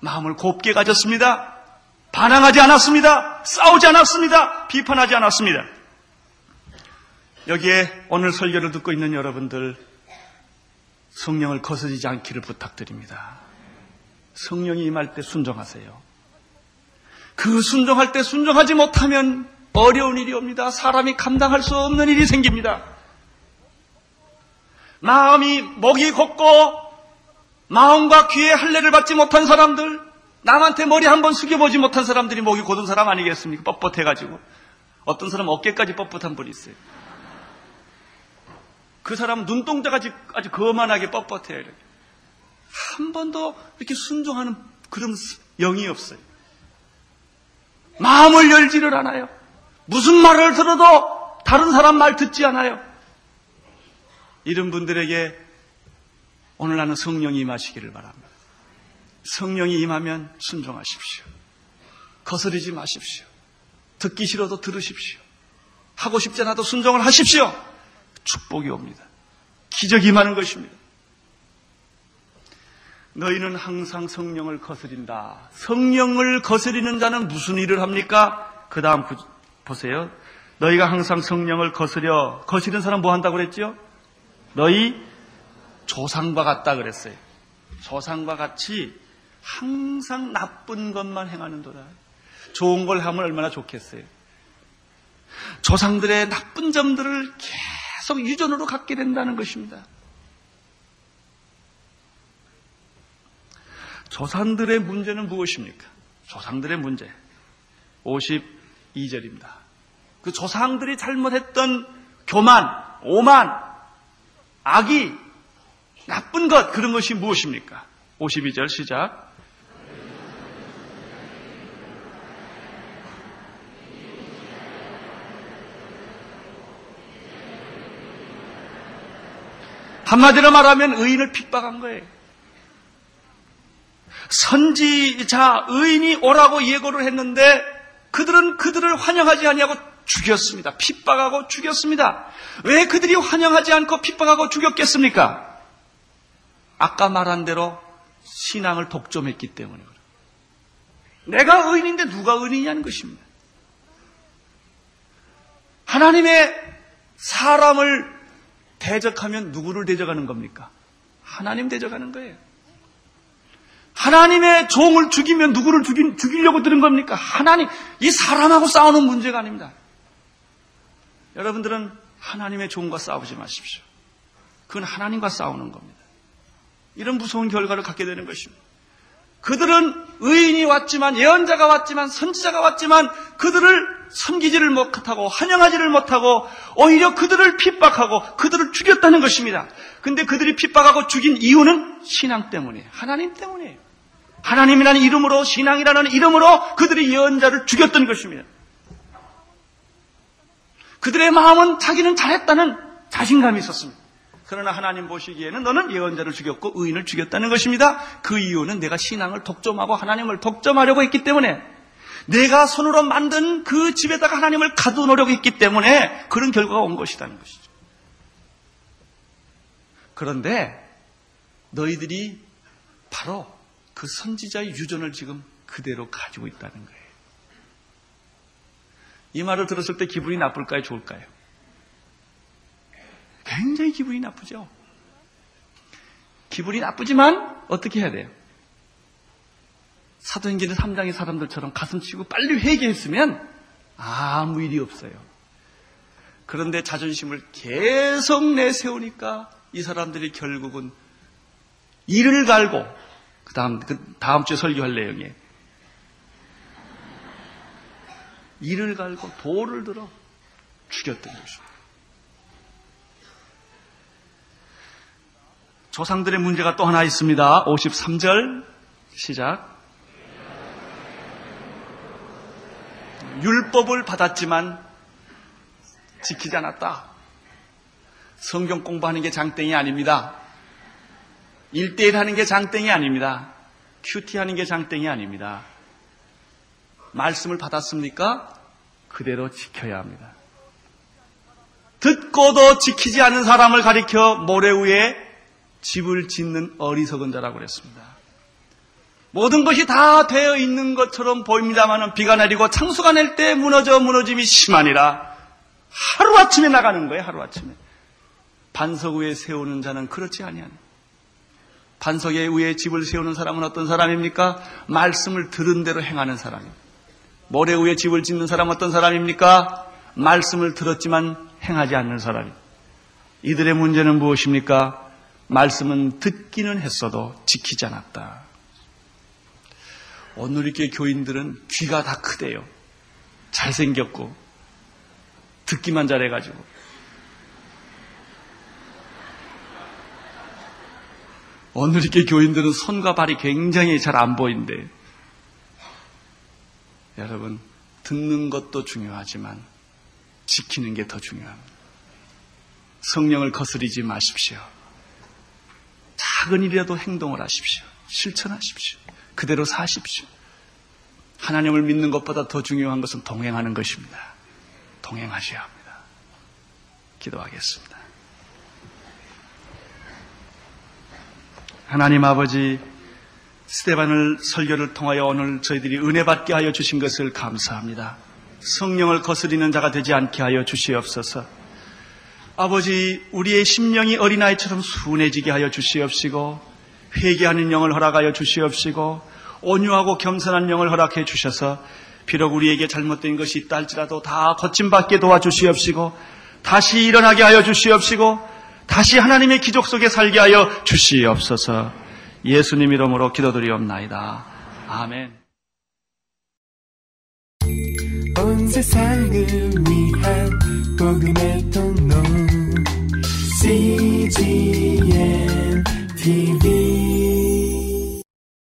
마음을 곱게 가졌습니다. 반항하지 않았습니다. 싸우지 않았습니다. 비판하지 않았습니다. 여기에 오늘 설교를 듣고 있는 여러분들 성령을 거스르지 않기를 부탁드립니다. 성령이 임할 때 순종하세요. 그 순종할 때 순종하지 못하면 어려운 일이 옵니다. 사람이 감당할 수 없는 일이 생깁니다. 마음이 목이 곱고 마음과 귀에 할례를 받지 못한 사람들, 남한테 머리 한 번 숙여보지 못한 사람들이 목이 곧은 사람 아니겠습니까? 뻣뻣해가지고. 어떤 사람 어깨까지 뻣뻣한 분이 있어요. 그 사람 눈동자가 아주 거만하게 뻣뻣해요. 이렇게. 한 번도 이렇게 순종하는 그런 영이 없어요. 마음을 열지를 않아요. 무슨 말을 들어도 다른 사람 말 듣지 않아요. 이런 분들에게 오늘 나는 성령이 임하시기를 바랍니다. 성령이 임하면 순종하십시오. 거스르지 마십시오. 듣기 싫어도 들으십시오. 하고 싶지 않아도 순종을 하십시오. 축복이 옵니다. 기적이 임하는 것입니다. 너희는 항상 성령을 거스린다. 성령을 거스리는 자는 무슨 일을 합니까? 그 다음 보세요. 너희가 항상 성령을 거스려 거스리는 사람 뭐 한다고 그랬죠? 너희 조상과 같다 그랬어요. 조상과 같이 항상 나쁜 것만 행하는도다. 좋은 걸 하면 얼마나 좋겠어요. 조상들의 나쁜 점들을 계속 유전으로 갖게 된다는 것입니다. 조상들의 문제는 무엇입니까? 조상들의 문제. 52절입니다. 그 조상들이 잘못했던 교만, 오만, 악이, 나쁜 것, 그런 것이 무엇입니까? 52절 시작. 한마디로 말하면 의인을 핍박한 거예요. 선지자, 의인이 오라고 예고를 했는데 그들은 그들을 환영하지 아니하고 죽였습니다. 핍박하고 죽였습니다. 왜 그들이 환영하지 않고 핍박하고 죽였겠습니까? 아까 말한 대로 신앙을 독점했기 때문에 그래요. 내가 의인인데 누가 의인이냐는 것입니다. 하나님의 사람을 대적하면 누구를 대적하는 겁니까? 하나님 대적하는 거예요. 하나님의 종을 죽이면 누구를 죽이, 죽이려고 드는 겁니까? 하나님, 이 사람하고 싸우는 문제가 아닙니다. 여러분들은 하나님의 종과 싸우지 마십시오. 그건 하나님과 싸우는 겁니다. 이런 무서운 결과를 갖게 되는 것입니다. 그들은 의인이 왔지만, 예언자가 왔지만, 선지자가 왔지만, 그들을 섬기지를 못하고 환영하지를 못하고 오히려 그들을 핍박하고 그들을 죽였다는 것입니다. 근데 그들이 핍박하고 죽인 이유는 신앙 때문에 하나님 때문에 하나님이라는 이름으로 신앙이라는 이름으로 그들이 예언자를 죽였던 것입니다. 그들의 마음은 자기는 잘했다는 자신감이 있었습니다. 그러나 하나님 보시기에는 너는 예언자를 죽였고 의인을 죽였다는 것입니다. 그 이유는 내가 신앙을 독점하고 하나님을 독점하려고 했기 때문에 내가 손으로 만든 그 집에다가 하나님을 가둬놓으려고 했기 때문에 그런 결과가 온 것이라는 것이죠. 그런데 너희들이 바로 그 선지자의 유전을 지금 그대로 가지고 있다는 거예요. 이 말을 들었을 때 기분이 나쁠까요? 좋을까요? 굉장히 기분이 나쁘죠? 기분이 나쁘지만 어떻게 해야 돼요? 사도행전의 3장의 사람들처럼 가슴 치고 빨리 회개했으면 아무 일이 없어요. 그런데 자존심을 계속 내세우니까 이 사람들이 결국은 이를 갈고 그 다음 그 다음 주에 설교할 내용에 이를 갈고 돌을 들어 죽였던 것입니다. 조상들의 문제가 또 하나 있습니다. 53절 시작. 율법을 받았지만 지키지 않았다. 성경 공부하는 게 장땡이 아닙니다. 1대1 하는 게 장땡이 아닙니다. 큐티 하는 게 장땡이 아닙니다. 말씀을 받았습니까? 그대로 지켜야 합니다. 듣고도 지키지 않는 사람을 가리켜 모래 위에 집을 짓는 어리석은 자라고 그랬습니다. 모든 것이 다 되어 있는 것처럼 보입니다만 비가 내리고 창수가 낼 때 무너져 무너짐이 심하니라 하루아침에 나가는 거예요 하루아침에 반석 위에 세우는 자는 그렇지 아니한 반석 위에 집을 세우는 사람은 어떤 사람입니까? 말씀을 들은 대로 행하는 사람입니다. 모래 위에 집을 짓는 사람은 어떤 사람입니까? 말씀을 들었지만 행하지 않는 사람입니다. 이들의 문제는 무엇입니까? 말씀은 듣기는 했어도 지키지 않았다. 오늘 이렇게 교인들은 귀가 다 크대요. 잘생겼고, 듣기만 잘해가지고. 오늘 이렇게 교인들은 손과 발이 굉장히 잘 안 보인대. 여러분, 듣는 것도 중요하지만 지키는 게 더 중요합니다. 성령을 거스리지 마십시오. 작은 일이라도 행동을 하십시오. 실천하십시오. 그대로 사십시오. 하나님을 믿는 것보다 더 중요한 것은 동행하는 것입니다. 동행하셔야 합니다. 기도하겠습니다. 하나님 아버지, 스테반을 설교를 통하여 오늘 저희들이 은혜 받게 하여 주신 것을 감사합니다. 성령을 거스리는 자가 되지 않게 하여 주시옵소서. 아버지, 우리의 심령이 어린아이처럼 순해지게 하여 주시옵시고, 회개하는 영을 허락하여 주시옵시고, 온유하고 겸손한 영을 허락해 주셔서, 비록 우리에게 잘못된 것이 있다 할지라도 다 거침받게 도와주시옵시고, 다시 일어나게 하여 주시옵시고, 다시 하나님의 기적 속에 살게 하여 주시옵소서, 예수님 이름으로 기도드리옵나이다. 아멘. 온 세상을 위한 복음의 통 로 CGM TV